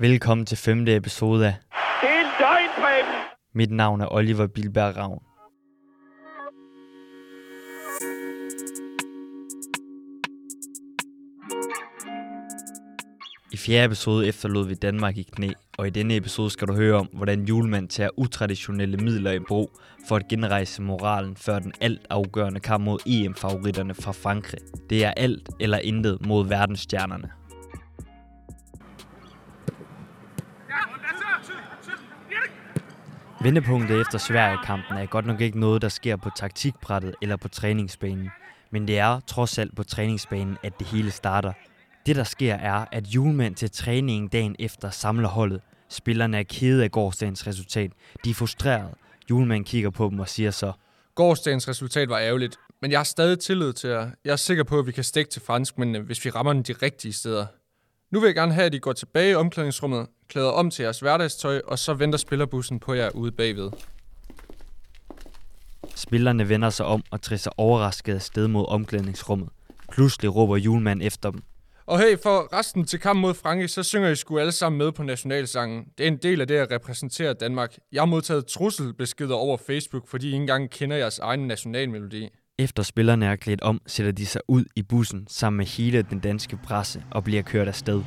Velkommen til femte episode af Det er en Preben! Mit navn er Oliver Bilberg Ravn. I fjerde episode efterlod vi Danmark i knæ, og i denne episode skal du høre om, hvordan julemand tager utraditionelle midler i brug for at genrejse moralen før den alt afgørende kamp mod EM-favoritterne fra Frankrig. Det er alt eller intet mod verdensstjernerne. Vendepunktet efter Sverige-kampen er godt nok ikke noget, der sker på taktikbrættet eller på træningsbanen. Men det er trods alt på træningsbanen, at det hele starter. Det der sker er, at julemand til træningen dagen efter samler holdet. Spillerne er kede af gårdsdagens resultat. De er frustrerede. Julemand kigger på dem og siger så, Gårdsdagens resultat var ærgerligt, men jeg har stadig tillid til jer. Jeg er sikker på, at vi kan stikke til franskmændene, hvis vi rammer den de rigtige steder. Nu vil jeg gerne have, at I går tilbage i omklædningsrummet, klæder om til jeres hverdagstøj, og så venter spillerbussen på jer ude bagved. Spillerne vender sig om og trisser overrasket afsted mod omklædningsrummet. Pludselig råber julemand efter dem. Og hey, for resten til kamp mod Frankrig, så synger I sgu alle sammen med på nationalsangen. Det er en del af det at repræsentere Danmark. Jeg har modtaget trusselbeskeder over Facebook, fordi I ikke engang kender jeres egen nationalmelodi. Efter spillerne er klædt om, sætter de sig ud i bussen sammen med hele den danske presse og bliver kørt afsted.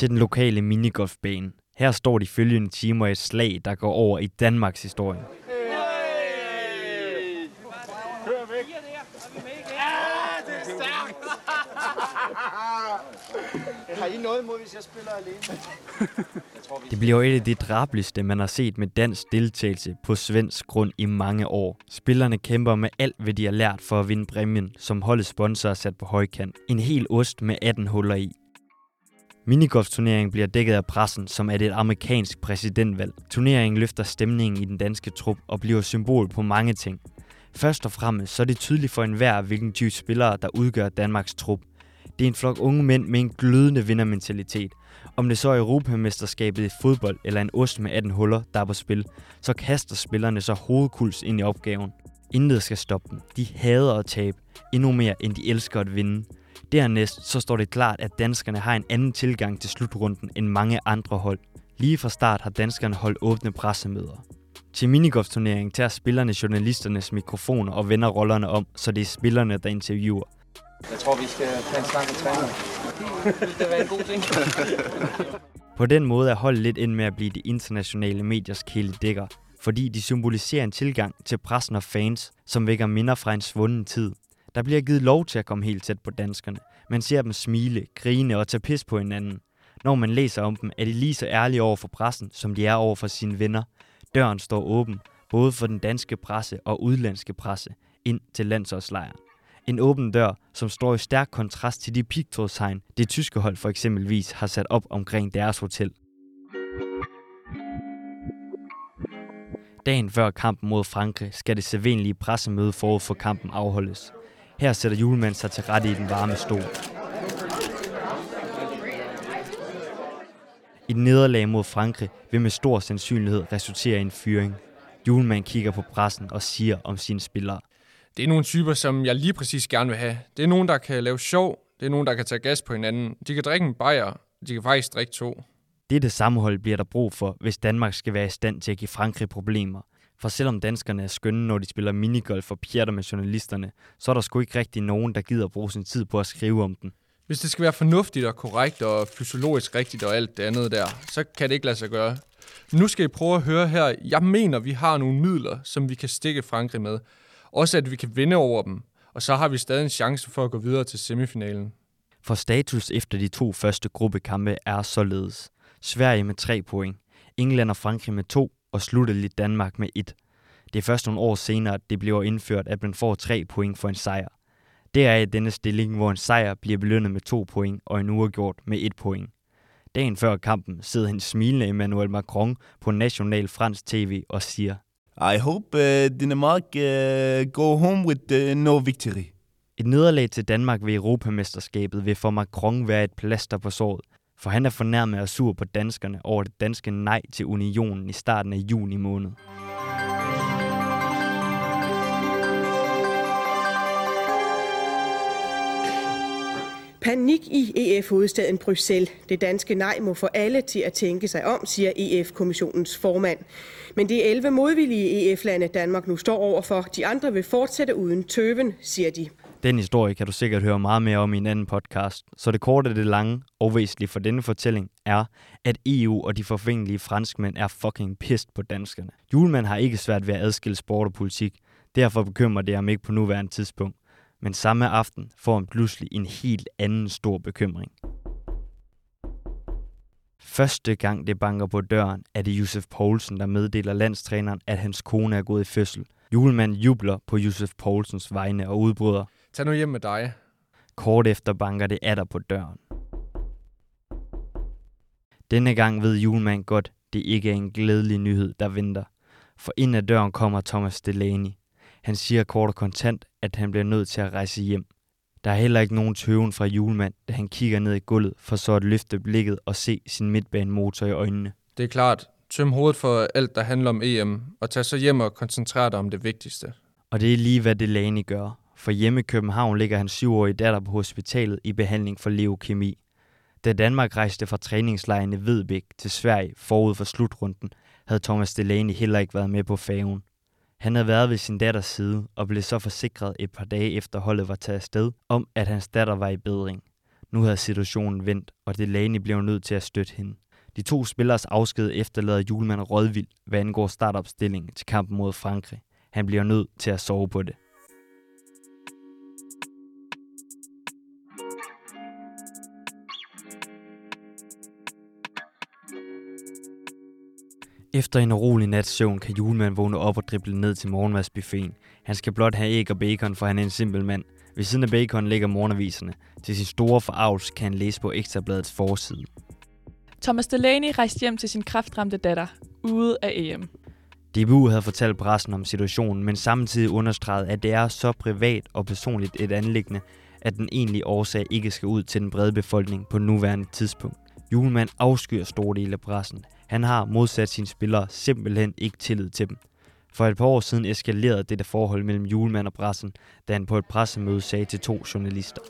Til den lokale minigolfbane. Her står de følgende timer i et slag, der går over i Danmarks historie. Har I noget imod, hvis jeg spiller alene? Det bliver et af de drabligste, man har set med dansk deltagelse på svensk grund i mange år. Spillerne kæmper med alt, hvad de har lært for at vinde præmien, som holdets sponsor har sat på højkant. En hel ost med 18 huller i. Minigolfturneringen bliver dækket af pressen, som er det et amerikansk præsidentvalg. Turneringen løfter stemningen i den danske trup og bliver symbol på mange ting. Først og fremmest så er det tydeligt for enhver, hvilken type spillere, der udgør Danmarks trup. Det er en flok unge mænd med en glødende vindermentalitet. Om det så er Europamesterskabet i fodbold eller en ost med 18 huller, der er på spil, så kaster spillerne så hovedkuls ind i opgaven. Intet skal stoppe dem. De hader at tabe, endnu mere end de elsker at vinde. Dernæst så står det klart, at danskerne har en anden tilgang til slutrunden end mange andre hold. Lige fra start har danskerne holdt åbne pressemøder. Til minigolfturneringen tager spillerne journalisternes mikrofoner og vender rollerne om, så det er spillerne, der interviewer. Jeg tror, vi skal tage en snak med træneren. Det vil være en god ting. På den måde er holdet lidt ind med at blive de internationale mediers kæledækker, fordi de symboliserer en tilgang til pressen og fans, som vækker minder fra en svunden tid. Der bliver givet lov til at komme helt tæt på danskerne. Man ser dem smile, grine og tage pis på hinanden. Når man læser om dem, er de lige så ærlige over for pressen, som de er over for sine venner. Døren står åben, både for den danske presse og udlandske presse, ind til landsholdslejren. En åben dør, som står i stærk kontrast til de pigtrådstegn, det tyske hold for eksempelvis har sat op omkring deres hotel. Dagen før kampen mod Frankrig skal det sædvanlige pressemøde forud for kampen afholdes. Her sætter julemanden sig til rette i den varme stol. Et nederlag mod Frankrig vil med stor sandsynlighed resultere i en fyring. Julemanden kigger på pressen og siger om sine spillere. Det er nogle typer, som jeg lige præcis gerne vil have. Det er nogen, der kan lave sjov. Det er nogen, der kan tage gas på hinanden. De kan drikke en bajer. De kan faktisk drikke to. Dette sammenhold bliver der brug for, hvis Danmark skal være i stand til at give Frankrig problemer. For selvom danskerne er skønne, når de spiller minigolf og pjatter med journalisterne, så er der sgu ikke rigtig nogen, der gider bruge sin tid på at skrive om den. Hvis det skal være fornuftigt og korrekt og fysiologisk rigtigt og alt det andet der, så kan det ikke lade sig gøre. Nu skal I prøve at høre her. Jeg mener, vi har nogle midler, som vi kan stikke Frankrig med. Også at vi kan vinde over dem. Og så har vi stadig en chance for at gå videre til semifinalen. For status efter de to første gruppekampe er således. Sverige med 3 point, England og Frankrig med 2 og sluttelig Danmark med 1. Det er først nogle år senere, at det bliver indført, at man får 3 point for en sejr. Det er i denne stilling, hvor en sejr bliver belønnet med 2 point og en uafgjort med 1 point. Dagen før kampen sidder han smilende Emmanuel Macron på national fransk tv og siger, I hope uh, Denmark uh, go home with uh, no victory. Et nederlag til Danmark ved Europamesterskabet vil for Macron være et plaster på såret, for han er fornærmet og sur på danskerne over det danske nej til unionen i starten af juni måned. Panik i EF-hovedstaden Bruxelles. Det danske nej må få alle til at tænke sig om, siger EF-kommissionens formand. Men det er 11 modvillige EF-lande, Danmark nu står overfor. De andre vil fortsætte uden tøven, siger de. Den historie kan du sikkert høre meget mere om i en anden podcast. Så det korte det lange og væsentlige for denne fortælling er, at EU og de forfængelige franskmænd er fucking pissed på danskerne. Julemand har ikke svært ved at adskille sport og politik. Derfor bekymrer det ham ikke på nuværende tidspunkt. Men samme aften får han pludselig en helt anden stor bekymring. Første gang det banker på døren, er det Josef Poulsen, der meddeler landstræneren, at hans kone er gået i fødsel. Julemanden jubler på Josef Poulsens vegne og udbryder. Tag nu hjem med dig. Kort efter banker det atter på døren. Denne gang ved julemanden godt, det ikke er en glædelig nyhed, der venter. For ind ad døren kommer Thomas Delaney. Han siger kort og kontant, at han bliver nødt til at rejse hjem. Der er heller ikke nogen tøven fra julemand, da han kigger ned i gulvet for så at løfte blikket og se sin midtbanemotor i øjnene. Det er klart. Tøm hovedet for alt, der handler om EM, og tag så hjem og koncentrere dig om det vigtigste. Og det er lige, hvad Delaney gør. For hjemme i København ligger hans syvårige datter på hospitalet i behandling for leukemi. Da Danmark rejste fra træningslejren i Vedbæk til Sverige forud for slutrunden, havde Thomas Delaney heller ikke været med på faven. Han havde været ved sin datters side og blev så forsikret et par dage efter holdet var taget afsted, om at hans datter var i bedring. Nu havde situationen vendt, og Delaney blev nødt til at støtte hende. De to spillers afsked efterlader julemand rådvild, hvad angår startopstillingen til kampen mod Frankrig. Han bliver nødt til at sove på det. Efter en urolig nats søvn kan julemanden vågne op og drible ned til morgenmadsbuffeten. Han skal blot have æg og bacon, for han er en simpel mand. Ved siden af bacon ligger morgenaviserne. Til sin store forarvelse kan han læse på Ekstrabladets forside. Thomas Delaney rejste hjem til sin kraftramte datter, ude af EM. DBU havde fortalt pressen om situationen, men samtidig understreget, at det er så privat og personligt et anlæggende, at den egentlige årsag ikke skal ud til den brede befolkning på nuværende tidspunkt. Julemand afskyr store dele af pressen. Han har modsat sine spillere simpelthen ikke tillid til dem. For et par år siden eskalerede dette forhold mellem julemand og pressen, da han på et pressemøde sagde til to journalister.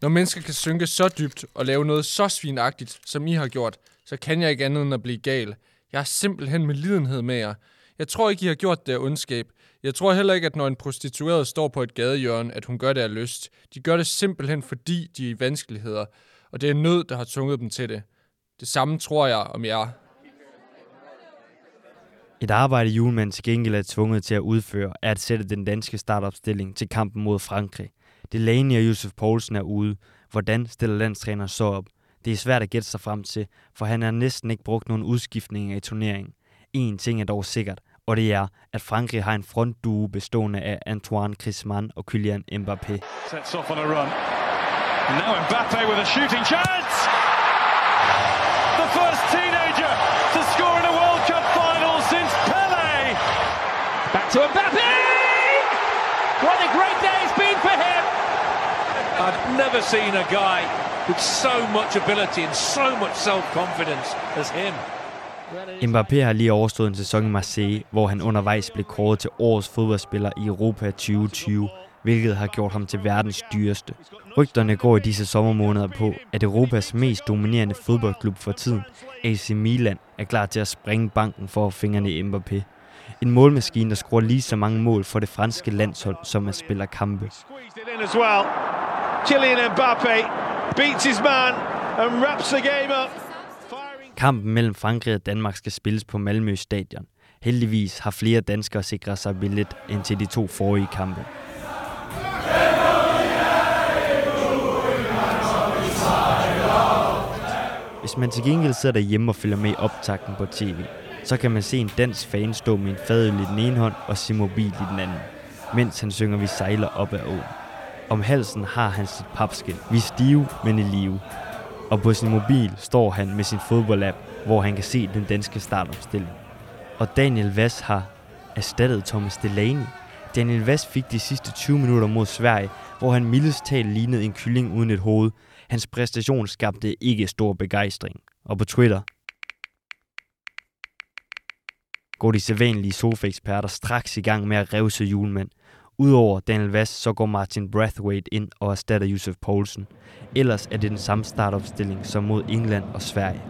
Når mennesker kan synke så dybt og lave noget så svinagtigt, som I har gjort, så kan jeg ikke andet end at blive gal. Jeg har simpelthen med lidenhed med jer. Jeg tror ikke, I har gjort det af ondskab. Jeg tror heller ikke, at når en prostitueret står på et gadehjørne, at hun gør det af lyst. De gør det simpelthen, fordi de er i vanskeligheder, og det er nød, der har tvunget dem til det. Det samme tror jeg om jer. Et arbejde, julemanden til gengæld er tvunget til at udføre, er at sætte den danske startopstilling til kampen mod Frankrig. Delaney og Josef Poulsen er ude. Hvordan stiller landstræneren så op? Det er svært at gætte sig frem til, for han har næsten ikke brugt nogen udskiftninger i turneringen. En ting er dog sikkert, og det er, at Frankrig har en frontduo bestående af Antoine Griezmann og Kylian Mbappé. Sets off on a run. And now Mbappe with a shooting chance. The first teenager to score in a World Cup final since Pele. Back to Mbappe. What a great day it's been for him. I've never seen a guy with so much ability and so much self-confidence as him. Mbappé har lige overstået en sæson i Marseille, hvor han undervejs blev kåret til årets fodboldspiller i Europa 2020, hvilket har gjort ham til verdens dyreste. Rygterne går i disse sommermåneder på, at Europas mest dominerende fodboldklub for tiden, AC Milan, er klar til at springe banken for at fingrene i Mbappé. En målmaskine, der scorer lige så mange mål for det franske landshold, som at spiller kampe. Kylian Mbappe beats his man and wraps the game up. Kampen mellem Frankrig og Danmark skal spilles på Malmø Stadion. Heldigvis har flere danskere sikret sig billet ind til de to forrige kampe. Hvis man til gengæld sidder derhjemme og følger med i optakten på tv, så kan man se en dansk fan stå med en fadøl i den ene hånd og sin mobil i den anden, mens han synger Vi sejler op ad åen. Om halsen har han sit papskilt. Vi er stive, men i live. Og på sin mobil står han med sin fodboldapp, hvor han kan se den danske startopstilling. Og Daniel Vass har erstattet Thomas Delaney. Daniel Vass fik de sidste 20 minutter mod Sverige, hvor han mildest talt lignede en kylling uden et hoved. Hans præstation skabte ikke stor begejstring. Og på Twitter går de sædvanlige sofaeksperter straks i gang med at revse julemænd. Udover Daniel Vass, så går Martin Brathwaite ind og erstatter Josef Poulsen. Ellers er det den samme startopstilling som mod England og Sverige.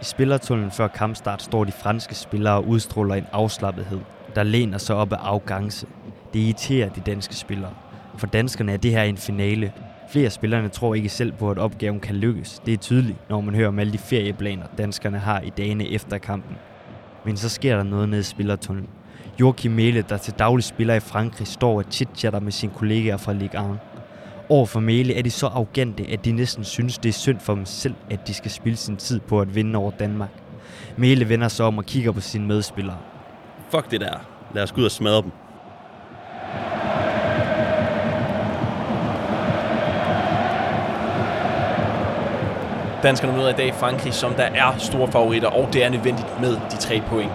I spillertunnelen før kampstart står de franske spillere og udstråler en afslappethed, der læner sig op af afgangse. Det irriterer de danske spillere. For danskerne er det her en finale. Flere af spillerne tror ikke selv på, at opgaven kan lykkes. Det er tydeligt, når man hører om alle de ferieplaner, danskerne har i dagene efter kampen. Men så sker der noget nede i spillertunnelen. Joachim Mæle, der til daglig spiller i Frankrig, står og chitchatter med sine kollegaer fra Ligue 1. Over for Mæle er de så arrogante, at de næsten synes, det er synd for dem selv, at de skal spille sin tid på at vinde over Danmark. Mæle vender sig om og kigger på sine medspillere. Fuck det der. Lad os gå ud og smadre dem. Danskerne møder i dag Frankrig, som der er store favoritter, og det er nødvendigt med de tre point.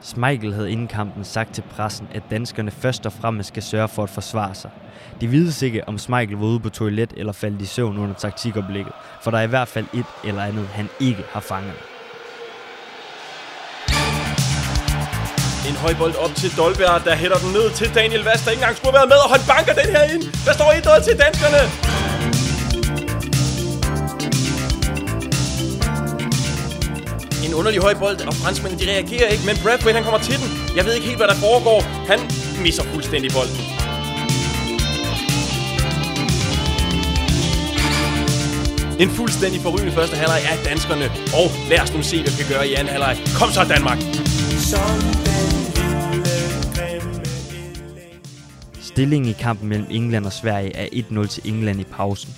Schmeichel havde inden kampen sagt til pressen, at danskerne først og fremmest skal sørge for at forsvare sig. Det vides ikke, om Schmeichel var ude på toilet eller faldt i søvn under taktikoplægget, for der er i hvert fald et eller andet, han ikke har fanget. En høj bold op til Dolberg, der hætter den ned til Daniel Vast, der ikke engang skulle have været med, og han banker den her ind. Der står 1 til danskerne. En underlig høj bold, og franskmændene de reagerer ikke, men Bradway han kommer til den. Jeg ved ikke helt, hvad der foregår. Han misser fuldstændig bolden. En fuldstændig forrygende første halvleg af danskerne. Og lad os nu se, hvad vi kan gøre i anden halvleg. Kom så, Danmark! Stillingen i kampen mellem England og Sverige er 1-0 til England i pausen.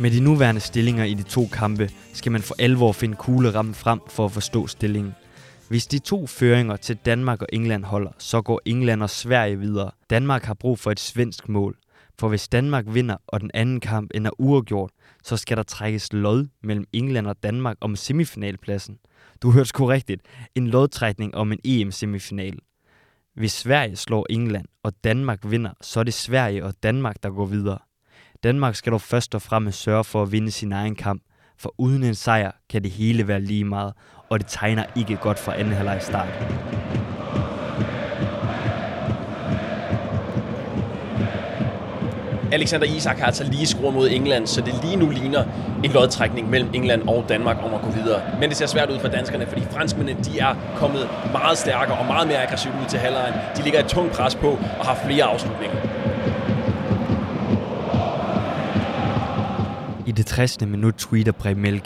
Med de nuværende stillinger i de to kampe skal man for alvor finde kuglerammen frem for at forstå stillingen. Hvis de to føringer til Danmark og England holder, så går England og Sverige videre. Danmark har brug for et svensk mål. For hvis Danmark vinder, og den anden kamp ender uafgjort, så skal der trækkes lod mellem England og Danmark om semifinalpladsen. Du hørte sgu rigtigt. En lodtrækning om en EM-semifinal. Hvis Sverige slår England, og Danmark vinder, så er det Sverige og Danmark, der går videre. Danmark skal dog først og fremmest sørge for at vinde sin egen kamp, for uden en sejr kan det hele være lige meget, og det tegner ikke godt for anden halvleg start. Alexander Isak har altså lige skruet mod England, så det lige nu ligner en lodtrækning mellem England og Danmark om at gå videre. Men det ser svært ud for danskerne, fordi franskmændene de er kommet meget stærkere og meget mere aggressivt ud til halvlejen. De ligger et tungt pres på og har flere afslutninger. I det 60. minut tweeter Preben.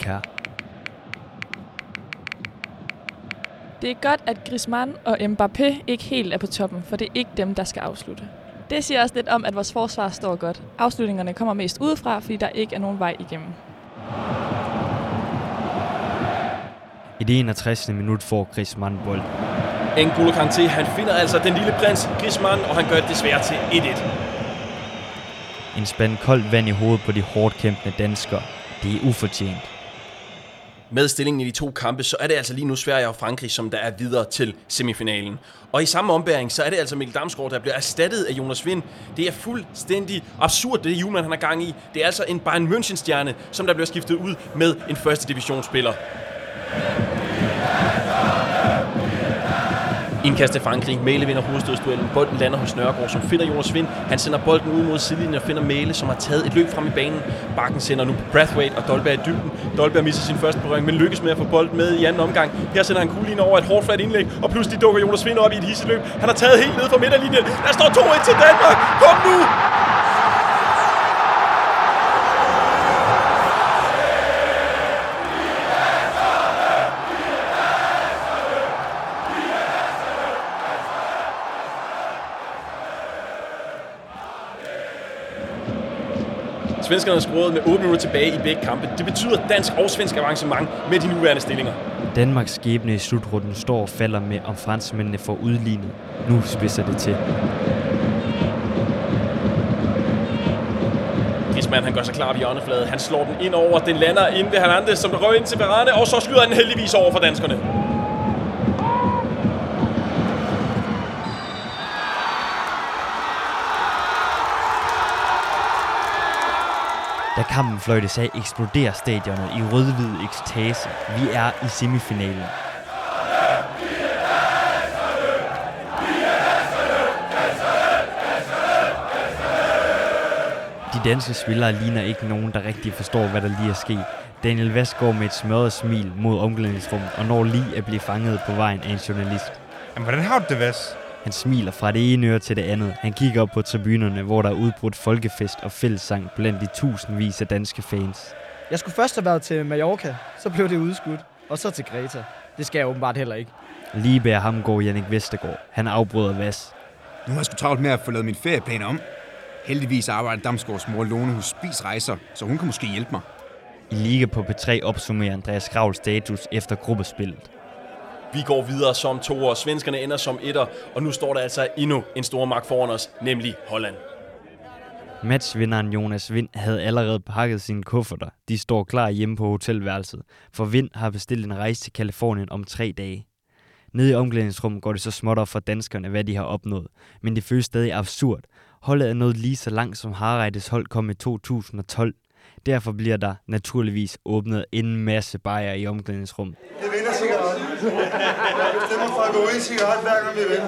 Det er godt, at Griezmann og Mbappé ikke helt er på toppen, for det er ikke dem, der skal afslutte. Det siger også lidt om, at vores forsvar står godt. Afslutningerne kommer mest udefra, fordi der ikke er nogen vej igennem. I det 61. minut får Griezmann bold. N'Golo Kanté, han finder altså den lille prins Griezmann, og han gør det desværre til 1-1. En spand koldt vand i hovedet på de hårdt kæmpende danskere. Det er ufortjent. Med stillingen i de to kampe, så er det altså lige nu Sverige og Frankrig, som der er videre til semifinalen. Og i samme ombæring, så er det altså Mikkel Damsgaard, der bliver erstattet af Jonas Vind. Det er fuldstændig absurd, det Juhlmann han har gang i. Det er altså en Bayern München-stjerne, som der bliver skiftet ud med en første divisionsspiller. Indkast til Frankrig. Mæle vinder hovedstødsduellen. Bolden lander hos Nørgaard, som finder Jonas Vind. Han sender bolden ud mod sidelinjen og finder Mæle, som har taget et løb frem i banen. Bakken sender nu Brathwaite og Dolberg i dybden. Dolberg misser sin første berøring, men lykkes med at få bolden med i anden omgang. Her sender han kuglen over et hårdt flat indlæg, og pludselig dukker Jonas Vind op i et hisseløb. Han har taget helt ned fra midterlinjen. Der står 2-1 til Danmark. Kom nu! Svenskerne har scoret med 8 minutter tilbage i begge kampe. Det betyder dansk og svensk avancement med de nuværende stillinger. Danmarks skæbne i slutrunden står og falder med, om franskmændene får udlignet. Nu spidser det til. Griezmann han gør sig klar ved hjørnefladet. Han slår den ind over. Den lander ind ved Hernandez, som røg ind til Varane, og så skyder han heldigvis over for danskerne. Da kampen fløjtes af, eksploderer stadionet i rød-hvid ekstase. Vi er i semifinalen. De danske spillere ligner ikke nogen, der rigtig forstår, hvad der lige er sket. Daniel Vest går med et smørret smil mod omklædningsrummet og når lige at blive fanget på vejen af en journalist. Jamen, hvordan har du det, Vest? Han smiler fra det ene øre til det andet. Han kigger op på tribunerne, hvor der er udbrudt folkefest og fællessang blandt de tusindvis af danske fans. Jeg skulle først have været til Mallorca, så blev det udskudt. Og så til Greta. Det skal jeg åbenbart heller ikke. Lige bag ham går Jannik Vestergaard. Han afbryder Vas. Nu har jeg sgu travlt med at få lavet min ferieplan om. Heldigvis arbejder Damsgaards mor Lone hos Spis Rejser, så hun kan måske hjælpe mig. I Liga på P3 opsummerer Andreas Grav status efter gruppespillet. Vi går videre som to, og svenskerne ender som etter, og nu står der altså endnu en stor magt foran os, nemlig Holland. Matchvinderen Jonas Vind havde allerede pakket sine kufferter. De står klar hjemme på hotelværelset, for Vind har bestilt en rejse til Kalifornien om tre dage. Nede i omklædningsrummet går det så småt op for danskerne, hvad de har opnået. Men det føles stadig absurd. Holdet er nået lige så langt, som Harreides hold kom i 2012. Derfor bliver der naturligvis åbnet en masse bajer i omklædningsrummet. Jeg vinder cigaretten. Bestemmer for at gå ud i cigaret, hver gang vi vil.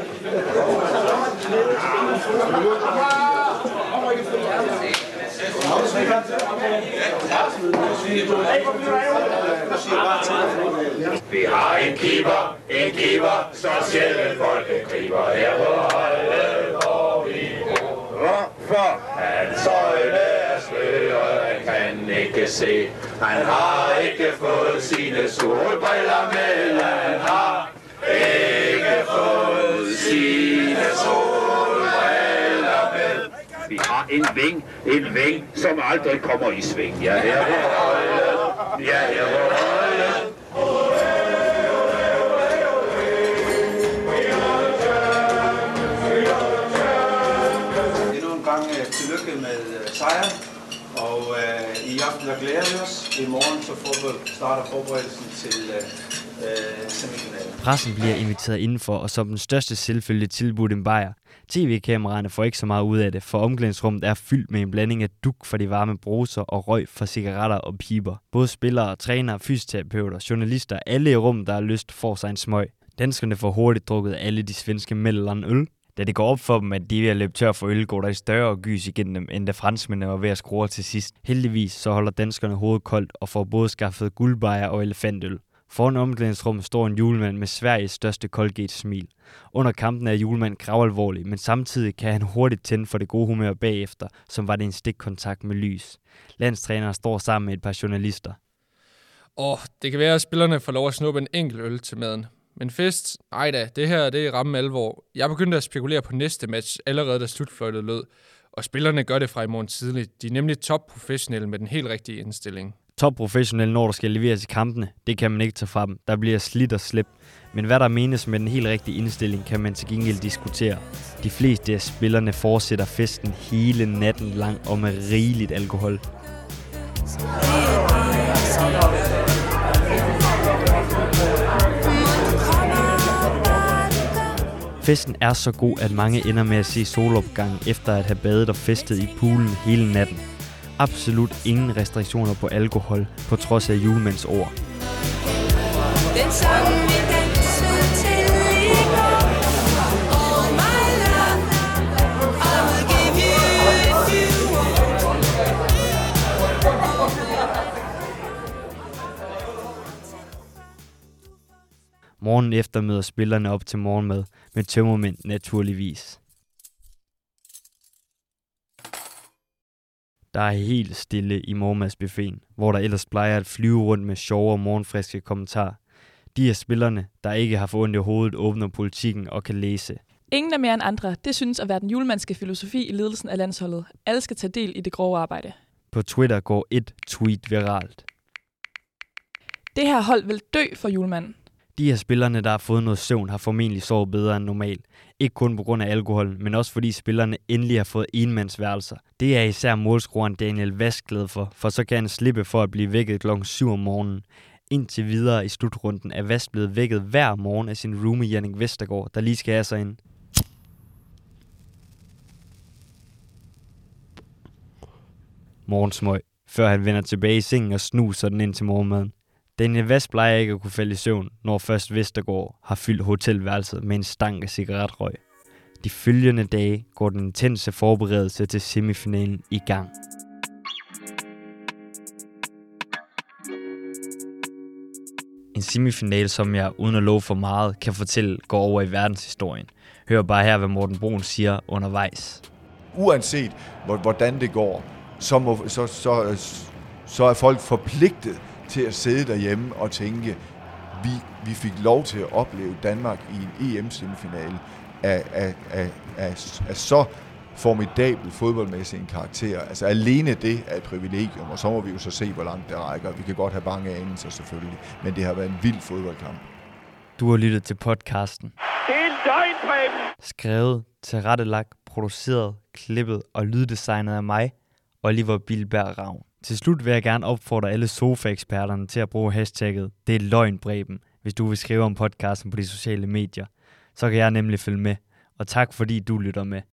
Vi har en keeper, en keeper, så sjældent folk griber her på holdet, hvor vi bor. Hvorfor? hans øjne er sløret, han kan ikke se. Han har ikke fået sine solbriller med, han har ikke fået sine solbriller med. Vi har en ving, en ving, som aldrig kommer i sving. Ja, her på holdet, ja, her på holdet. Endnu en gang øh, tillykke med øh, sejren. Og øh, i aften der glæder vi os. I morgen så får vi starter forberedelsen til øh, øh, semifinalen. Pressen bliver inviteret indenfor, og som den største selvfølge tilbudt en bajer. TV-kameraerne får ikke så meget ud af det, for omklædningsrummet er fyldt med en blanding af duk for de varme bruser og røg fra cigaretter og piber. Både spillere, trænere, fysioterapeuter, journalister, alle i rummet, der har lyst, får sig en smøg. Danskerne får hurtigt drukket alle de svenske mellem øl. Da det går op for dem, at de er ved at løbe tør for øl, går der i større gys igennem dem, end da franskmændene var ved at skrue til sidst. Heldigvis så holder danskerne hovedet koldt og får både skaffet guldbejer og elefantøl. Foran omklædningsrummet står en julemand med Sveriges største Colgate-smil. Under kampen er julemand gravalvorlig, men samtidig kan han hurtigt tænde for det gode humør bagefter, som var det en stikkontakt med lys. Landstræneren står sammen med et par journalister. Og det kan være, at spillerne får lov at snuppe en enkelt øl til maden. Men fest, ej da, det her det er ramme alvor. Jeg begyndte at spekulere på næste match, allerede da slutfløjtet lød. Og spillerne gør det fra i morgen tidligt. De er nemlig top professionelle med den helt rigtige indstilling. Top professionelle, når der skal leveres i kampene, det kan man ikke tage fra dem. Der bliver slidt og slæbt. Men hvad der menes med den helt rigtige indstilling, kan man til gengæld diskutere. De fleste af spillerne fortsætter festen hele natten lang og med rigeligt alkohol. Festen er så god, at mange ender med at se solopgangen efter at have badet og festet i poolen hele natten. Absolut ingen restriktioner på alkohol, på trods af julemands ord. Den sang vi dansede til i går. Morgen efter møder spillerne op til morgenmad med tømmermænd naturligvis. Der er helt stille i morgenmadsbuffeten, hvor der ellers plejer at flyve rundt med sjove og morgenfriske kommentarer. De af spillerne, der ikke har fået ondt i hovedet, åbner politikken og kan læse. Ingen er mere end andre. Det synes at være den julemandske filosofi i ledelsen af landsholdet. Alle skal tage del i det grove arbejde. På Twitter går et tweet viralt. Det her hold vil dø for julemanden. De her spillerne, der har fået noget søvn, har formentlig sovet bedre end normalt. Ikke kun på grund af alkoholen, men også fordi spillerne endelig har fået enmandsværelser. Det er især målscoren Daniel Vask glad for, for så kan han slippe for at blive vækket klokken 7 om morgenen. Indtil videre i slutrunden er Vask blevet vækket hver morgen af sin roomie Jannik Vestergaard, der lige skal have sig ind. Morgensmøg. før han vender tilbage i sengen og snuser den ind til morgenmaden. Daniel Vest plejer ikke at kunne falde i søvn, når først Vestergaard har fyldt hotelværelset med en stank af cigaretrøg. De følgende dage går den intense forberedelse til semifinalen i gang. En semifinal, som jeg uden at love for meget kan fortælle, går over i verdenshistorien. Hør bare her, hvad Morten Brun siger undervejs. Uanset hvordan det går, så, må, så, så, så er folk forpligtet til at sidde derhjemme og tænke, vi, vi fik lov til at opleve Danmark i en EM-semifinale af, af, af, af, af så formidabel fodboldmæssig en karakter. Altså alene det er et privilegium, og så må vi jo så se, hvor langt det rækker. Vi kan godt have mange anelser selvfølgelig, men det har været en vild fodboldkamp. Du har lyttet til podcasten. Det er løgn, Preben! Skrevet, tilrettelagt, produceret, klippet og lyddesignet af mig, Oliver Bilberg Ravn. Til slut vil jeg gerne opfordre alle sofaeksperterne til at bruge hashtagget Det er løgnbreben, hvis du vil skrive om podcasten på de sociale medier. Så kan jeg nemlig følge med. Og tak fordi du lytter med.